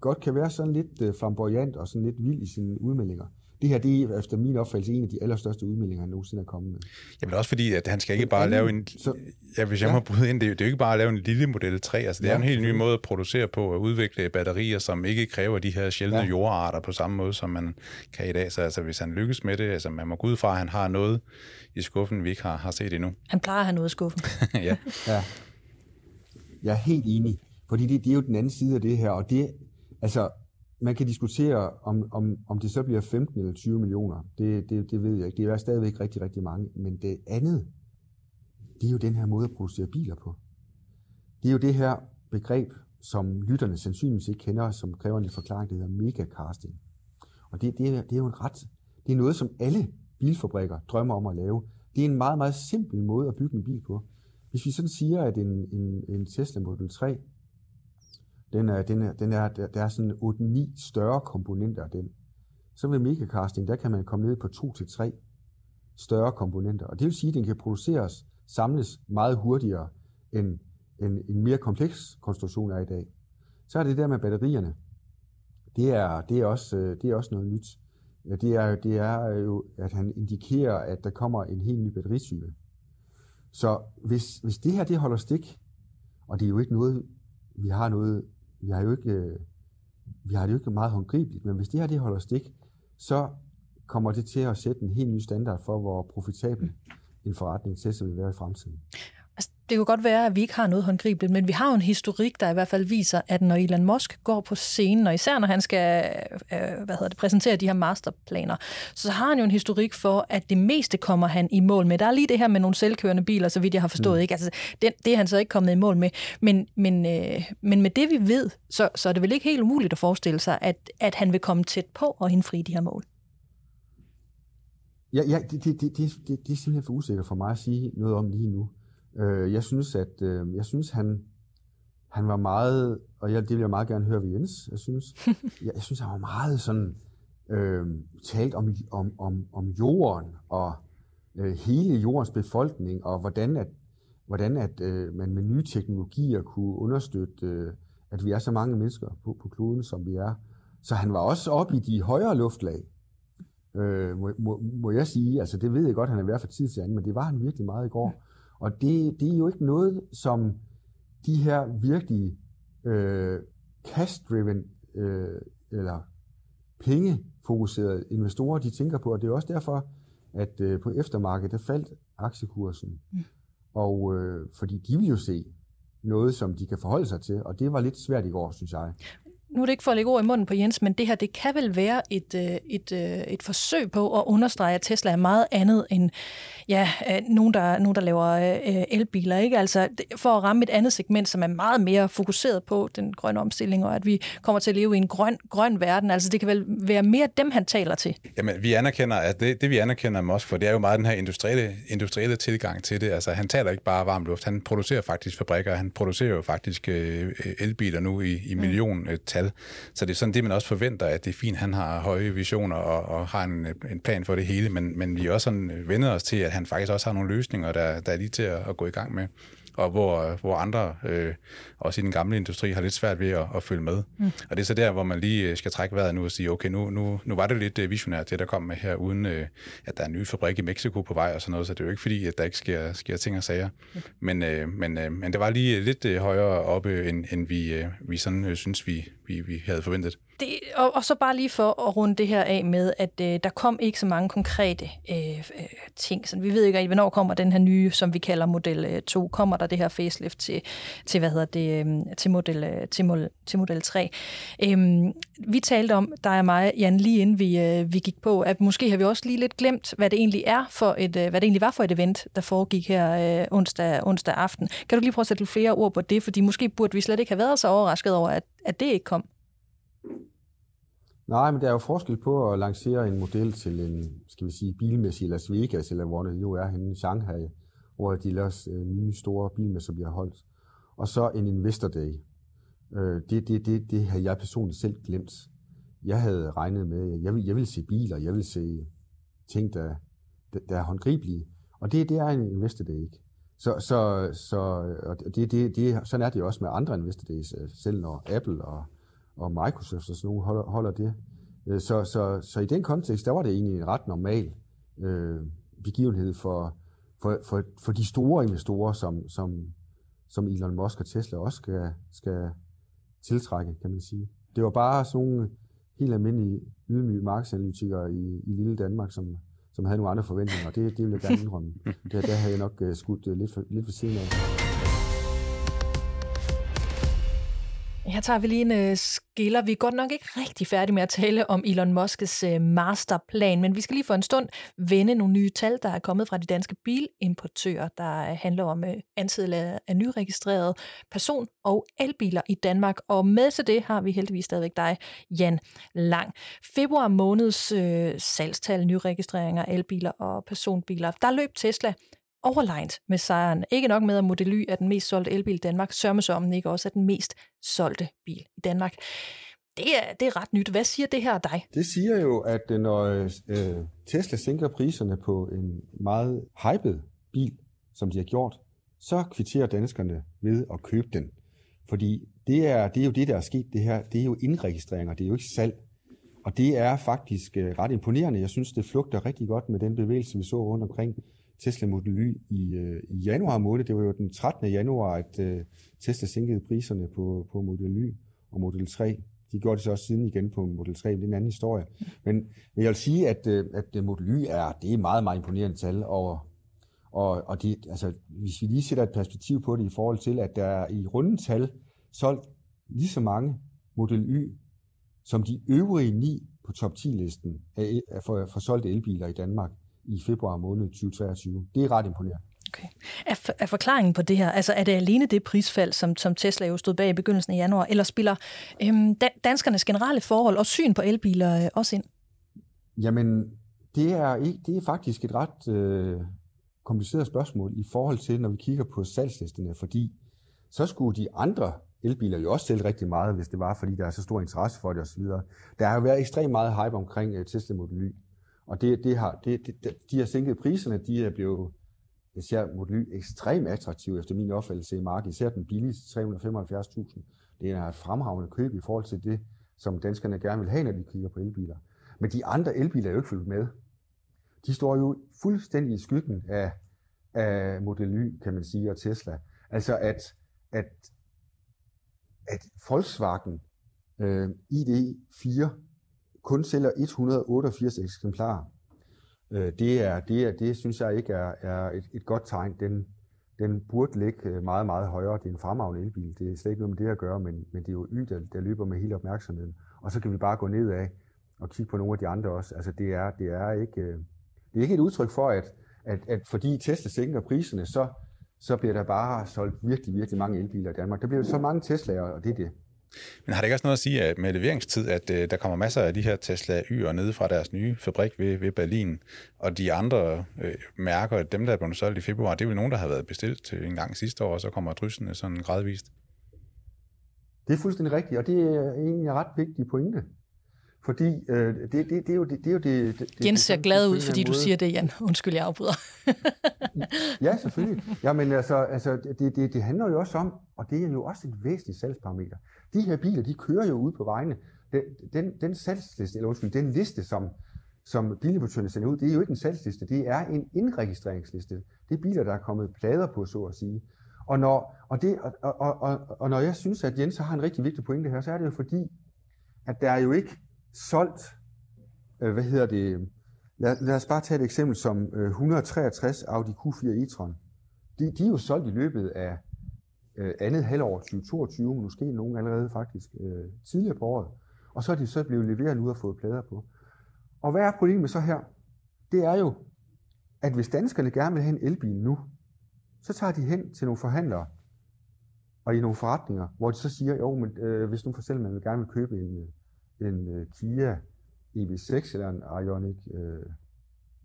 godt kan være sådan lidt øh, flamboyant og sådan lidt vild i sine udmeldinger. Det her, det er efter min opfattelse en af de allerstørste udmeldinger, han nogensinde er kommet med. Jamen også fordi, at han skal ikke bare lave en... Så, ja, hvis jeg ja. må bryde ind, det er, det er jo ikke bare at lave en lille Model 3. Altså, det ja, er en helt ny måde at producere på, at udvikle batterier, som ikke kræver de her sjældne ja. jordarter på samme måde, som man kan i dag. Så altså, hvis han lykkes med det, altså man må gå ud fra, at han har noget i skuffen, vi ikke har, har set endnu. Han plejer at have noget i skuffen. <laughs> ja. ja. Jeg er helt enig, fordi det, det er jo den anden side af det her, og det, altså, man kan diskutere, om, om, om det så bliver 15 eller 20 millioner. Det, det, det ved jeg ikke. Det er stadigvæk rigtig, rigtig mange. Men det andet, det er jo den her måde at producere biler på. Det er jo det her begreb, som lytterne sandsynligvis ikke kender, som kræver en forklaring, det hedder megacasting. Og det, det, er, det er jo en ret, det er noget, som alle bilfabrikker drømmer om at lave. Det er en meget, meget simpel måde at bygge en bil på. Hvis vi sådan siger, at en, en, en Tesla Model 3, den er, den er, den er, der er sådan 8-9 større komponenter af den. Så ved megacasting, der kan man komme ned på 2-3 større komponenter. Og det vil sige, at den kan produceres, samles meget hurtigere, end en, en mere kompleks konstruktion er i dag. Så er det der med batterierne. Det er, det er, også, øh, det er også noget nyt. Det er, det er jo, at han indikerer, at der kommer en helt ny batteritype. Så hvis, hvis det her det holder stik, og det er jo ikke noget, vi har noget, vi har jo ikke, øh, vi har det jo ikke meget håndgribeligt, men hvis det her det holder stik, så kommer det til at sætte en helt ny standard for, hvor profitabel en forretning til vil være i fremtiden. Det kan godt være, at vi ikke har noget håndgribeligt, men vi har jo en historik, der i hvert fald viser, at når Elon Musk går på scenen, og især når han skal øh, hvad hedder det, præsentere de her masterplaner, så har han jo en historik for, at det meste kommer han i mål med. Der er lige det her med nogle selvkørende biler, så vidt jeg har forstået. Mm. Ikke? Altså, det, det er han så ikke kommet i mål med. Men, men, øh, men med det vi ved, så, så er det vel ikke helt umuligt at forestille sig, at, at han vil komme tæt på at indfri de her mål. Ja, ja det, det, det, det, det, det er simpelthen for usikkert for mig at sige noget om lige nu. Øh, jeg synes, at øh, jeg synes, han, han var meget, og jeg, det vil jeg meget gerne høre ved Jens, jeg synes, <laughs> jeg, jeg synes, han var meget sådan, øh, talt om, om, om, om jorden og øh, hele jordens befolkning, og hvordan at, hvordan at øh, man med nye teknologier kunne understøtte, øh, at vi er så mange mennesker på, på kloden, som vi er. Så han var også oppe i de højere luftlag, øh, må, må, må jeg sige. Altså det ved jeg godt, han er værd for tid til anden, men det var han virkelig meget i går. Og det, det er jo ikke noget, som de her virkelig øh, cash-driven øh, eller pengefokuserede investorer, de tænker på, og det er også derfor, at øh, på eftermarkedet, der faldt aktiekursen. Mm. Og øh, fordi de vil jo se noget, som de kan forholde sig til, og det var lidt svært i går, synes jeg nu er det ikke for at lægge ord i munden på Jens, men det her, det kan vel være et, øh, et, øh, et forsøg på at understrege, at Tesla er meget andet end ja, øh, nogen, der, nogen, der laver elbiler. Ikke? Altså, for at ramme et andet segment, som er meget mere fokuseret på den grønne omstilling, og at vi kommer til at leve i en grøn, grøn verden. Altså, det kan vel være mere dem, han taler til. Jamen, vi anerkender, at det, det vi anerkender os for, det er jo meget den her industrielle, industrielle tilgang til det. Altså, han taler ikke bare varm luft, han producerer faktisk fabrikker, han producerer jo faktisk elbiler nu i, i milliontal tal. Så det er sådan det, man også forventer, at det er fint, han har høje visioner og, og har en, en plan for det hele, men, men vi er også sådan øh, vendet os til, at han faktisk også har nogle løsninger, der, der er lige til at, at gå i gang med og hvor, hvor andre, øh, også i den gamle industri, har lidt svært ved at, at følge med. Mm. Og det er så der, hvor man lige øh, skal trække vejret nu og sige, okay, nu, nu, nu var det lidt øh, visionært, det der kom med her, uden øh, at der er en ny fabrik i Mexico på vej og sådan noget, så det er jo ikke fordi, at der ikke sker, sker ting og sager. Mm. Men, øh, men, øh, men det var lige lidt øh, højere oppe, end, end vi, øh, vi sådan øh, synes, vi, vi, vi havde forventet. Det, og, og så bare lige for at runde det her af med, at øh, der kom ikke så mange konkrete øh, øh, ting. Så vi ved ikke, hvornår kommer den her nye, som vi kalder model øh, 2. Kommer der det her facelift til, til hvad hedder det, øhm, øh, til, model, til, model, til model 3? Øh, vi talte om, dig og mig, Jan, lige inden vi, øh, vi gik på, at måske har vi også lige lidt glemt, hvad det egentlig er for et, øh, hvad det egentlig var for et event, der foregik her øh, onsdag, onsdag aften. Kan du lige prøve at sætte flere ord på det? Fordi måske burde vi slet ikke have været så overrasket over, at, at det ikke kom. Nej, men der er jo forskel på at lancere en model til en, skal vi sige, bilmesse i Las Vegas, eller hvor det nu er henne i Shanghai, hvor de ellers øh, nye store bilmesser bliver holdt. Og så en Investor Day. Øh, det, det, det, det havde jeg personligt selv glemt. Jeg havde regnet med, at jeg vil, jeg vil se biler, jeg vil se ting, der, der er håndgribelige. Og det, det er en Investor Day ikke. Så, så, så og det, det, det, sådan er det også med andre Investor Days, øh, selv når Apple og og Microsoft og sådan nogle holder, holder det. Øh, så, så, så i den kontekst, der var det egentlig en ret normal øh, begivenhed for, for, for, for de store investorer, som, som, som Elon Musk og Tesla også skal, skal tiltrække, kan man sige. Det var bare sådan nogle helt almindelige, ydmyge markedsanalytikere i, i lille Danmark, som, som havde nogle andre forventninger, og det, det vil jeg gerne <laughs> indrømme. Der, der havde jeg nok uh, skudt uh, lidt, for, lidt for siden af. Her tager vi lige en øh, skiller. Vi er godt nok ikke rigtig færdige med at tale om Elon Musk's øh, masterplan, men vi skal lige for en stund vende nogle nye tal, der er kommet fra de danske bilimportører, der øh, handler om øh, antallet af nyregistrerede person- og elbiler i Danmark. Og med til det har vi heldigvis stadigvæk dig, Jan Lang. Februar måneds øh, salgstal, nyregistreringer elbiler og personbiler, der løb Tesla overlegnet med sejren. Ikke nok med, at Model Y er den mest solgte elbil i Danmark, sørme så om den ikke også er den mest solgte bil i Danmark. Det er, det er ret nyt. Hvad siger det her af dig? Det siger jo, at når øh, Tesla sænker priserne på en meget hyped bil, som de har gjort, så kvitterer danskerne ved at købe den. Fordi det er, det er jo det, der er sket. Det her, det er jo indregistreringer, det er jo ikke salg. Og det er faktisk øh, ret imponerende. Jeg synes, det flugter rigtig godt med den bevægelse, vi så rundt omkring Tesla Model Y i, øh, i januar måned. Det var jo den 13. januar, at øh, Tesla sænkede priserne på, på Model Y og Model 3. De gjorde det så også siden igen på Model 3, men det er en anden historie. Men, men jeg vil sige, at, øh, at øh, Model Y er, det er meget, meget imponerende tal, og, og, og det, altså, hvis vi lige sætter et perspektiv på det i forhold til, at der er i rundetal solgt lige så mange Model Y, som de øvrige ni på top 10-listen af, af for, for solgte elbiler i Danmark i februar måned 2023. Det er ret imponerende. Okay. Er, for, er forklaringen på det her, altså er det alene det prisfald, som, som Tesla jo stod bag i begyndelsen af januar, eller spiller øhm, danskernes generelle forhold og syn på elbiler øh, også ind? Jamen, det er, ikke, det er faktisk et ret øh, kompliceret spørgsmål i forhold til, når vi kigger på salgslisterne, fordi så skulle de andre elbiler jo også sælge rigtig meget, hvis det var, fordi der er så stor interesse for det osv. Der har jo været ekstremt meget hype omkring uh, Tesla Model Y. Og det, det har, det, det, de har sænket priserne, de er blevet, især Modely ekstremt attraktive efter min opfattelse i markedet. Især den billigste, 375.000. Det er et fremragende køb i forhold til det, som danskerne gerne vil have, når de kigger på elbiler. Men de andre elbiler er jo ikke fulgt med. De står jo fuldstændig i skyggen af, af Model Y, kan man sige, og Tesla. Altså at, at, at Volkswagen øh, ID4 kun sælger 188 eksemplarer. Øh, det, er, det, er, det synes jeg ikke er, er et, et godt tegn. Den, den burde ligge øh, meget, meget højere. Det er en fremragende elbil. Det er slet ikke noget med det at gøre, men, men det er jo Y, der, der løber med hele opmærksomheden. Og så kan vi bare gå ned af og kigge på nogle af de andre også. Altså det er, det er, ikke, øh, det er ikke et udtryk for, at, at, at fordi Tesla sænker priserne, så, så bliver der bare solgt virkelig, virkelig mange elbiler i Danmark. Der bliver så mange Tesla'er, og det er det. Men har det ikke også noget at sige at med leveringstid, at øh, der kommer masser af de her Tesla Y'er nede fra deres nye fabrik ved, ved Berlin, og de andre øh, mærker, dem der er blevet solgt i februar, det er vel nogen, der har været bestilt til en gang sidste år, og så kommer dryssene sådan gradvist? Det er fuldstændig rigtigt, og det er egentlig en ret vigtig pointe. Fordi øh, det, det, det, er jo det, det, er jo det, det Jens ser glad ud, fordi du siger det, Jan. Undskyld, jeg afbryder. <laughs> ja, selvfølgelig. Jamen, altså, altså det, det, det handler jo også om, og det er jo også et væsentligt salgsparameter. De her biler, de kører jo ud på vejene. Den, den, den salgsliste, eller undskyld, den liste, som, som bilimportørerne sender ud, det er jo ikke en salgsliste, det er en indregistreringsliste. Det er biler, der er kommet plader på, så at sige. Og når, og, det, og, og, og, og når jeg synes, at Jens har en rigtig vigtig pointe her, så er det jo fordi, at der er jo ikke solgt, øh, hvad hedder det, lad, lad os bare tage et eksempel som øh, 163 Audi Q4 e-tron. De, de er jo solgt i løbet af øh, andet halvår 2022, måske nogen allerede faktisk øh, tidligere på året. Og så er de så blevet leveret nu og fået plader på. Og hvad er problemet så her? Det er jo, at hvis danskerne gerne vil have en elbil nu, så tager de hen til nogle forhandlere og i nogle forretninger, hvor de så siger, jo, men øh, hvis nu for eksempel man vil gerne vil købe en, øh, en uh, Kia EV6 eller en Ioniq, uh,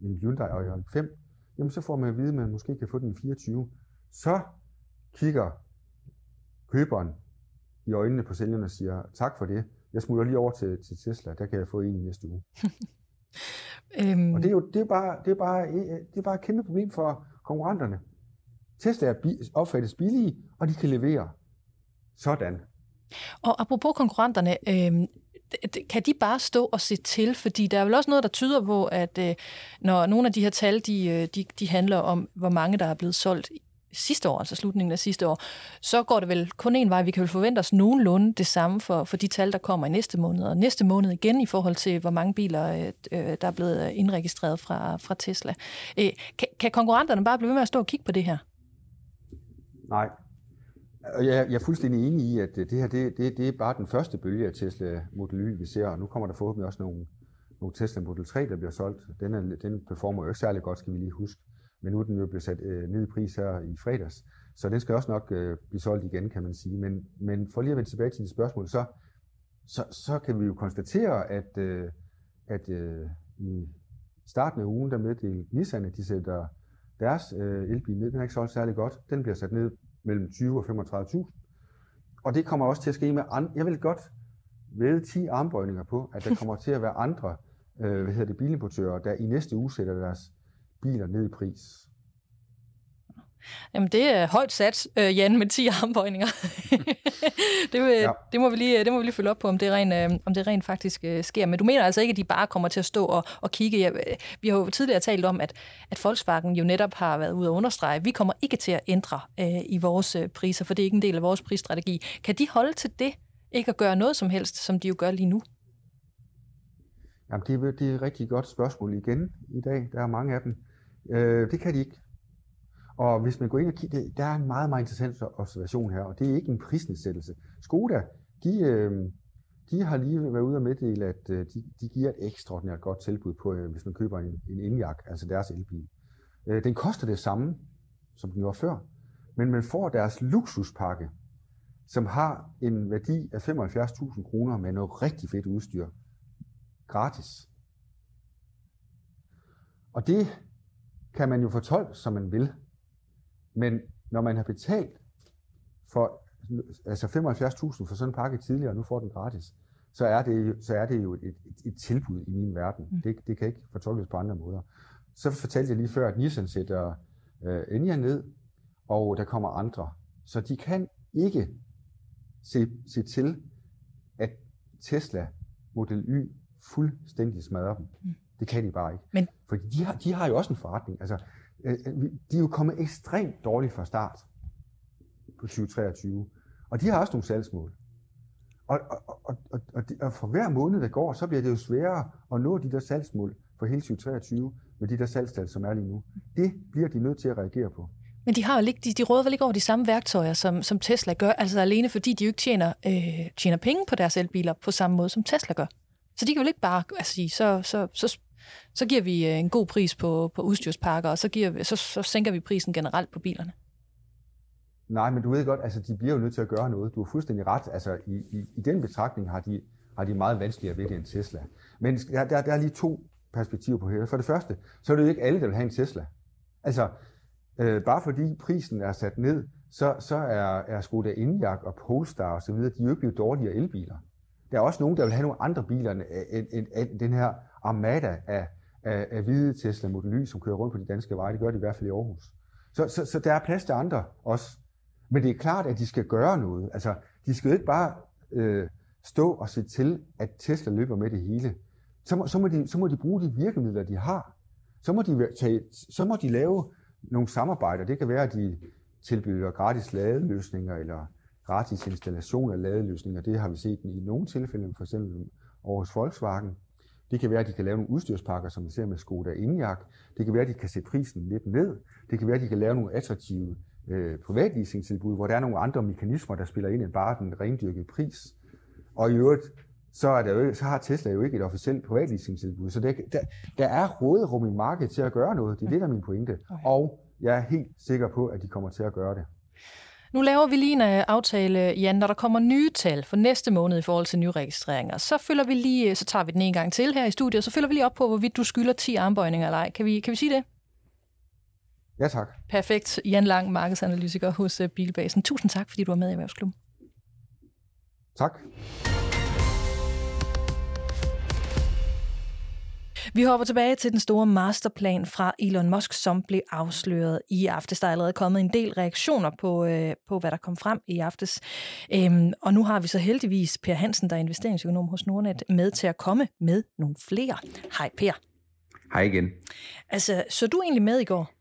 en Hyundai Ioniq 5, jamen så får man at vide, at man måske kan få den i 24. Så kigger køberen i øjnene på sælgeren og siger, tak for det, jeg smutter lige over til, til Tesla, der kan jeg få en i næste uge. <laughs> øhm... Og det er jo det er bare, det er bare, det er bare et kæmpe problem for konkurrenterne. Tesla er opfattes billige, og de kan levere. Sådan. Og apropos konkurrenterne, øh, kan de bare stå og se til? Fordi der er vel også noget, der tyder på, at øh, når nogle af de her tal, de, øh, de, de handler om, hvor mange der er blevet solgt sidste år, altså slutningen af sidste år, så går det vel kun en vej. Vi kan vel forvente os nogenlunde det samme for, for de tal, der kommer i næste måned. Og næste måned igen i forhold til, hvor mange biler, øh, øh der er blevet indregistreret fra, fra Tesla. Øh, kan, kan konkurrenterne bare blive ved med at stå og kigge på det her? Nej jeg, jeg er fuldstændig enig i, at det her det, det, det er bare den første bølge af Tesla Model Y, vi ser, og nu kommer der forhåbentlig også nogle, nogle Tesla Model 3, der bliver solgt. Den, er, den performer jo ikke særlig godt, skal vi lige huske. Men nu er den jo blevet sat øh, ned i pris her i fredags, så den skal også nok øh, blive solgt igen, kan man sige. Men, men for lige at vende tilbage til dit spørgsmål, så, så, så kan vi jo konstatere, at, øh, at øh, i starten af ugen, der meddelte Nissan, at de sætter deres øh, elbil ned. Den er ikke solgt særlig godt. Den bliver sat ned mellem 20 og 35.000. Og det kommer også til at ske med andre. Jeg vil godt ved 10 armbøjninger på, at der <laughs> kommer til at være andre øh, hvad hedder det, bilimportører, der i næste uge sætter deres biler ned i pris. Jamen, det er højt sat, øh, Jan, med 10 <laughs> armbøjninger. det, vil, ja. det, må vi lige, det må vi lige følge op på, om det rent, øh, om det rent faktisk øh, sker. Men du mener altså ikke, at de bare kommer til at stå og, og kigge? Ja, øh, vi har jo tidligere talt om, at, at Volkswagen jo netop har været ude at understrege, at vi kommer ikke til at ændre øh, i vores øh, priser, for det er ikke en del af vores prisstrategi. Kan de holde til det? Ikke at gøre noget som helst, som de jo gør lige nu? Jamen, det, er, det er et rigtig godt spørgsmål igen i dag. Der er mange af dem. Øh, det kan de ikke. Og hvis man går ind og kigger, der er en meget, meget interessant observation her, og det er ikke en prisnedsættelse. Skoda, de, øh, de har lige været ude og meddele, at øh, de, de giver et ekstraordinært godt tilbud på, øh, hvis man køber en, en Enyaq, altså deres elbil. Øh, den koster det samme, som den gjorde før, men man får deres luksuspakke, som har en værdi af 75.000 kroner med noget rigtig fedt udstyr, gratis. Og det kan man jo fortolke, som man vil. Men når man har betalt for altså 75.000 for sådan en pakke tidligere, og nu får den gratis, så er det, så er det jo et, et, et tilbud i min verden. Mm. Det, det kan ikke fortolkes på andre måder. Så fortalte jeg lige før, at Nissan sætter øh, Enya ned, og der kommer andre. Så de kan ikke se, se til, at Tesla Model Y fuldstændig smadrer dem. Mm. Det kan de bare ikke. Men... Fordi de har, de har jo også en forretning. Altså, Øh, øh, de er jo kommet ekstremt dårligt fra start på 2023, og de har også nogle salgsmål. Og, og, og, og, og, og for hver måned, der går, så bliver det jo sværere at nå de der salgsmål for hele 2023 med de der salgstal, som er lige nu. Det bliver de nødt til at reagere på. Men de har jo ikke, de, de råder vel ikke over de samme værktøjer, som, som Tesla gør, altså alene fordi de jo ikke tjener, øh, tjener penge på deres elbiler på samme måde, som Tesla gør. Så de kan vel ikke bare altså, sige, så, så, så så giver vi øh, en god pris på, på udstyrspakker, og så, giver vi, så, så sænker vi prisen generelt på bilerne. Nej, men du ved godt, altså de bliver jo nødt til at gøre noget. Du har fuldstændig ret. Altså i, i, i den betragtning har de, har de meget vanskeligere ved det end Tesla. Men der, der, der er lige to perspektiver på her. For det første, så er det jo ikke alle, der vil have en Tesla. Altså, øh, bare fordi prisen er sat ned, så, så er, er Skoda Enyaq og Polestar osv., de er jo ikke blevet dårligere elbiler. Der er også nogen, der vil have nogle andre biler end, end, end, end den her armada af, af, af hvide Tesla Model Y, som kører rundt på de danske veje. Det gør de i hvert fald i Aarhus. Så, så, så der er plads til andre også. Men det er klart, at de skal gøre noget. Altså, de skal jo ikke bare øh, stå og se til, at Tesla løber med det hele. Så må, så må, de, så må de bruge de virkemidler, de har. Så må de, tage, så må de lave nogle samarbejder. Det kan være, at de tilbyder gratis ladeløsninger eller gratis installation af ladeløsninger. Det har vi set i nogle tilfælde, for eksempel over hos Volkswagen. Det kan være, at de kan lave nogle udstyrspakker, som vi ser med Skoda Enyaq. Det kan være, at de kan sætte prisen lidt ned. Det kan være, at de kan lave nogle attraktive øh, privatleasingtilbud, hvor der er nogle andre mekanismer, der spiller ind end bare den rendyrkede pris. Og i øvrigt, så, er der jo, så har Tesla jo ikke et officielt privatleasingtilbud. Så der, der, der er råderum i markedet til at gøre noget. Det er det, der er min pointe. Og jeg er helt sikker på, at de kommer til at gøre det. Nu laver vi lige en øh, aftale, Jan, når der kommer nye tal for næste måned i forhold til nye registreringer. Så følger vi lige, øh, så tager vi den en gang til her i studiet, så følger vi lige op på, hvorvidt du skylder 10 armbøjninger eller ej. Kan vi, kan vi sige det? Ja, tak. Perfekt. Jan Lang, markedsanalytiker hos øh, Bilbasen. Tusind tak, fordi du var med i Erhvervsklubben. Tak. Vi hopper tilbage til den store masterplan fra Elon Musk, som blev afsløret i aftes. Der er allerede kommet en del reaktioner på, øh, på hvad der kom frem i aftes. Øhm, og nu har vi så heldigvis Per Hansen, der er investeringsøkonom hos Nordnet, med til at komme med nogle flere. Hej Per. Hej igen. Altså, så du egentlig med i går?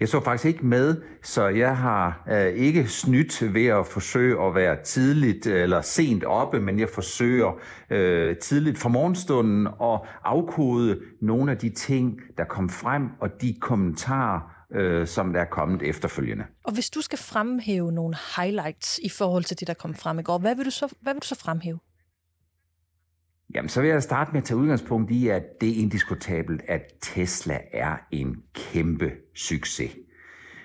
Jeg så faktisk ikke med, så jeg har øh, ikke snydt ved at forsøge at være tidligt øh, eller sent oppe, men jeg forsøger øh, tidligt fra morgenstunden at afkode nogle af de ting, der kom frem, og de kommentarer, øh, som der er kommet efterfølgende. Og hvis du skal fremhæve nogle highlights i forhold til det, der kom frem i går, hvad vil du så, hvad vil du så fremhæve? Jamen, så vil jeg starte med at tage udgangspunkt i, at det er indiskutabelt, at Tesla er en kæmpe succes.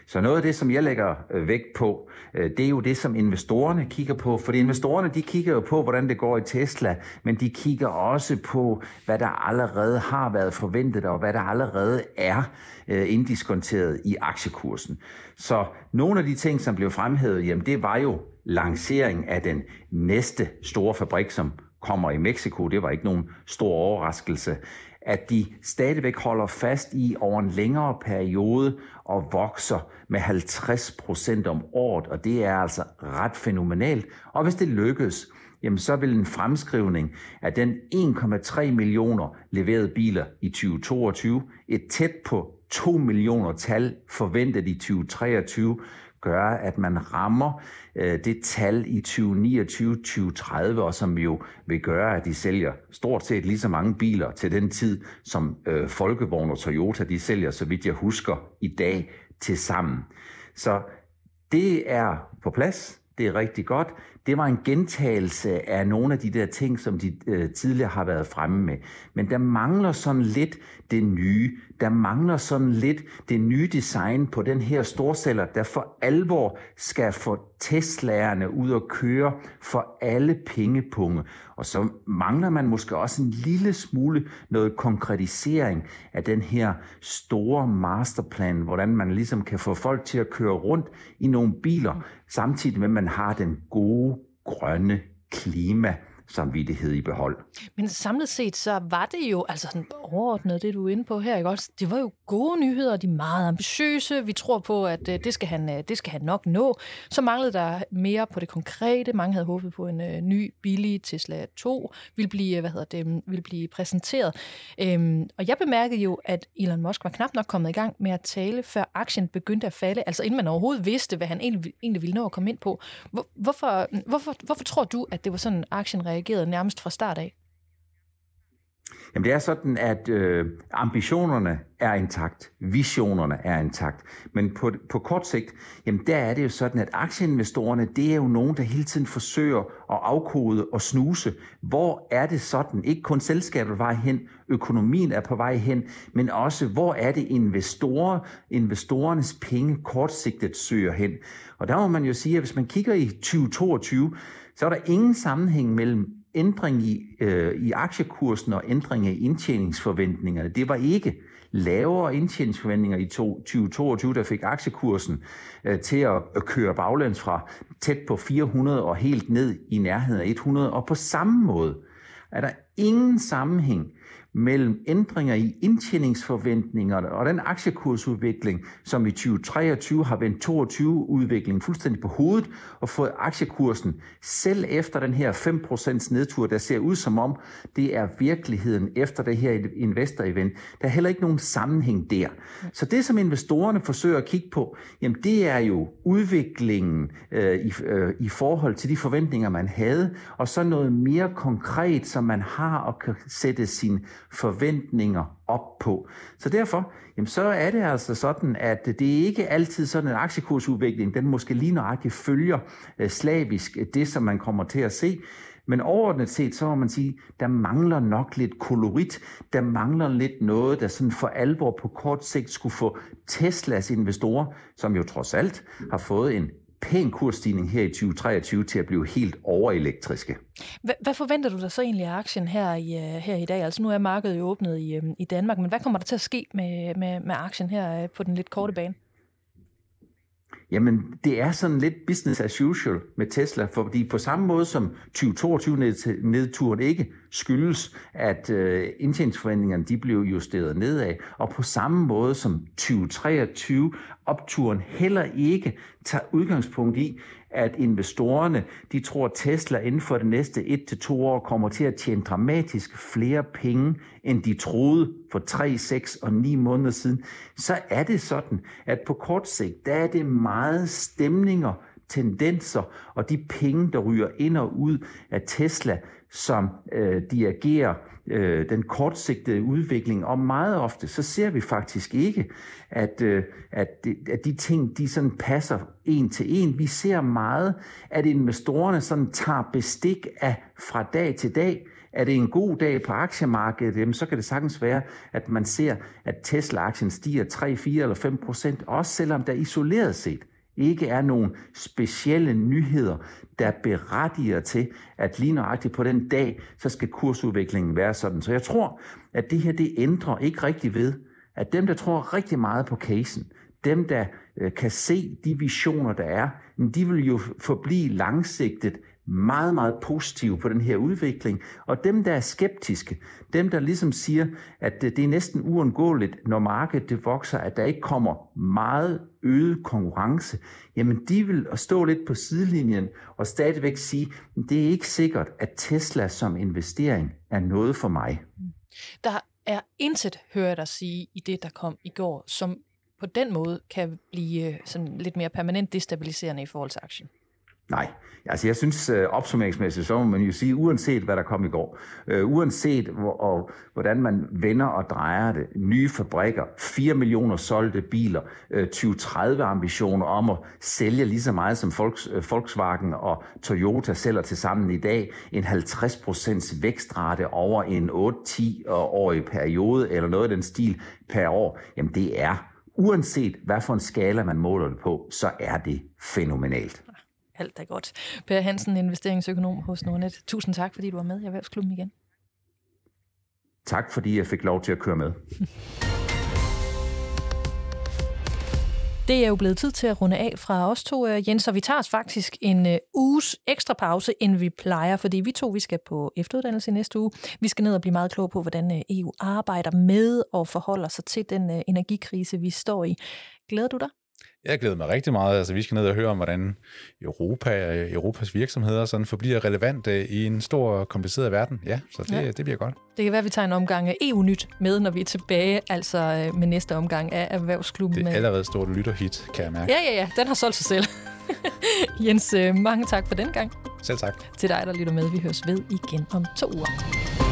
Så noget af det, som jeg lægger øh, vægt på, øh, det er jo det, som investorerne kigger på. For investorerne, de kigger jo på, hvordan det går i Tesla, men de kigger også på, hvad der allerede har været forventet, og hvad der allerede er øh, inddiskonteret indiskonteret i aktiekursen. Så nogle af de ting, som blev fremhævet, jamen det var jo lancering af den næste store fabrik, som kommer i Mexico. Det var ikke nogen stor overraskelse at de stadigvæk holder fast i over en længere periode og vokser med 50 procent om året, og det er altså ret fænomenalt. Og hvis det lykkes, jamen så vil en fremskrivning af den 1,3 millioner leverede biler i 2022, et tæt på 2 millioner tal forventet i 2023, gøre, at man rammer øh, det tal i 2029-2030, og som jo vil gøre, at de sælger stort set lige så mange biler til den tid, som øh, Folkevogn og Toyota de sælger, så vidt jeg husker, i dag til sammen. Så det er på plads. Det er rigtig godt. Det var en gentagelse af nogle af de der ting, som de øh, tidligere har været fremme med. Men der mangler sådan lidt det nye. Der mangler sådan lidt det nye design på den her storsælger, der for alvor skal få testlærerne ud og køre for alle pengepunge. Og så mangler man måske også en lille smule noget konkretisering af den her store masterplan, hvordan man ligesom kan få folk til at køre rundt i nogle biler, samtidig med at man har den gode, grønne klima samvittighed i behold. Men samlet set, så var det jo, altså sådan overordnet, det du er inde på her, ikke også? Det var jo gode nyheder, de er meget ambitiøse. Vi tror på, at øh, det skal han, øh, det skal han nok nå. Så manglede der mere på det konkrete. Mange havde håbet på en øh, ny, billig Tesla 2 vil blive, øh, hvad hedder det, mm, vil blive præsenteret. Øhm, og jeg bemærkede jo, at Elon Musk var knap nok kommet i gang med at tale, før aktien begyndte at falde. Altså inden man overhovedet vidste, hvad han egentlig, egentlig ville nå at komme ind på. Hvor, hvorfor, mm, hvorfor, hvorfor tror du, at det var sådan, aktien reagerede nærmest fra start af? Jamen det er sådan, at øh, ambitionerne er intakt, visionerne er intakt, men på, på kort sigt, jamen der er det jo sådan, at aktieinvestorerne, det er jo nogen, der hele tiden forsøger at afkode og snuse. Hvor er det sådan, ikke kun selskabet er på vej hen, økonomien er på vej hen, men også hvor er det investorer, investorernes penge kortsigtet søger hen. Og der må man jo sige, at hvis man kigger i 2022, så er der ingen sammenhæng mellem ændring i, øh, i aktiekursen og ændring i indtjeningsforventningerne. Det var ikke lavere indtjeningsforventninger i 2022, der fik aktiekursen øh, til at, at køre baglæns fra tæt på 400 og helt ned i nærheden af 100. Og på samme måde er der ingen sammenhæng mellem ændringer i indtjeningsforventningerne og den aktiekursudvikling, som i 2023 har vendt 22-udviklingen fuldstændig på hovedet og fået aktiekursen selv efter den her 5% nedtur, der ser ud som om, det er virkeligheden efter det her investor-event. Der er heller ikke nogen sammenhæng der. Så det, som investorerne forsøger at kigge på, jamen det er jo udviklingen øh, i, øh, i forhold til de forventninger, man havde, og så noget mere konkret, som man har og kan sætte sin forventninger op på. Så derfor, jamen så er det altså sådan, at det er ikke altid sådan en aktiekursudvikling, den måske lige nøjagtigt følger øh, slavisk øh, det, som man kommer til at se. Men overordnet set, så må man sige, der mangler nok lidt kolorit. Der mangler lidt noget, der sådan for alvor på kort sigt skulle få Teslas investorer, som jo trods alt har fået en pæn kursstigning her i 2023 til at blive helt overelektriske. Hvad forventer du dig så egentlig af aktien her i, øh, her i dag? Altså nu er markedet jo åbnet i, øhm, i Danmark, men hvad kommer der til at ske med, med, med aktien her øh, på den lidt korte bane? Jamen, det er sådan lidt business as usual med Tesla, fordi på samme måde som 2022-nedturen ikke skyldes, at øh, indtjeningsforventningerne de blev justeret nedad, og på samme måde som 2023-opturen heller ikke tager udgangspunkt i, at investorerne de tror, at Tesla inden for det næste 1-2 år kommer til at tjene dramatisk flere penge, end de troede for 3, 6 og 9 måneder siden, så er det sådan, at på kort sigt, der er det meget stemninger, tendenser og de penge, der ryger ind og ud af Tesla, som øh, dirigerer øh, den kortsigtede udvikling, og meget ofte så ser vi faktisk ikke, at, øh, at, de, at de ting de sådan passer en til en. Vi ser meget, at investorerne sådan tager bestik af fra dag til dag. Er det en god dag på aktiemarkedet, jamen, så kan det sagtens være, at man ser, at Tesla-aktien stiger 3, 4 eller 5 procent, også selvom der isoleret set ikke er nogen specielle nyheder, der berettiger til, at lige nøjagtigt på den dag, så skal kursudviklingen være sådan. Så jeg tror, at det her det ændrer ikke rigtig ved, at dem, der tror rigtig meget på casen, dem, der øh, kan se de visioner, der er, de vil jo forblive langsigtet meget, meget positive på den her udvikling. Og dem, der er skeptiske, dem, der ligesom siger, at øh, det er næsten uundgåeligt, når markedet det vokser, at der ikke kommer meget øget konkurrence, jamen de vil stå lidt på sidelinjen og stadigvæk sige, det er ikke sikkert, at Tesla som investering er noget for mig. Der er intet, hører jeg dig sige, i det, der kom i går, som på den måde kan blive øh, sådan lidt mere permanent destabiliserende i forhold til aktien. Nej, altså jeg synes øh, opsummeringsmæssigt, så må man jo sige, uanset hvad der kom i går, øh, uanset hvor, og, hvordan man vender og drejer det, nye fabrikker, 4 millioner solgte biler, øh, 2030 ambitioner om at sælge lige så meget som Volks, øh, Volkswagen og Toyota sælger til sammen i dag, en 50% vækstrate over en 8-10-årig periode, eller noget af den stil per år, jamen det er, uanset hvad for en skala man måler det på, så er det fænomenalt. Alt er godt. Per Hansen, investeringsøkonom hos Nordnet. Tusind tak, fordi du var med i Erhvervsklubben igen. Tak, fordi jeg fik lov til at køre med. Det er jo blevet tid til at runde af fra os to, øh, Jens, og vi tager os faktisk en uh, uges ekstra pause, end vi plejer, fordi vi to vi skal på efteruddannelse i næste uge. Vi skal ned og blive meget klogere på, hvordan uh, EU arbejder med og forholder sig til den energikrise, vi står i. Glæder du dig? Jeg glæder mig rigtig meget. Altså, vi skal ned og høre om, hvordan Europa, Europas virksomheder sådan forbliver relevante i en stor, kompliceret verden. Ja, så det, ja. det bliver godt. Det kan være, at vi tager en omgang af EU-nyt med, når vi er tilbage, altså øh, med næste omgang af Erhvervsklubben. Det er allerede stort lytterhit, kan jeg mærke. Ja, ja, ja. Den har solgt sig selv. <laughs> Jens, øh, mange tak for den gang. Selv tak. Til dig, der lytter med. Vi høres ved igen om to uger.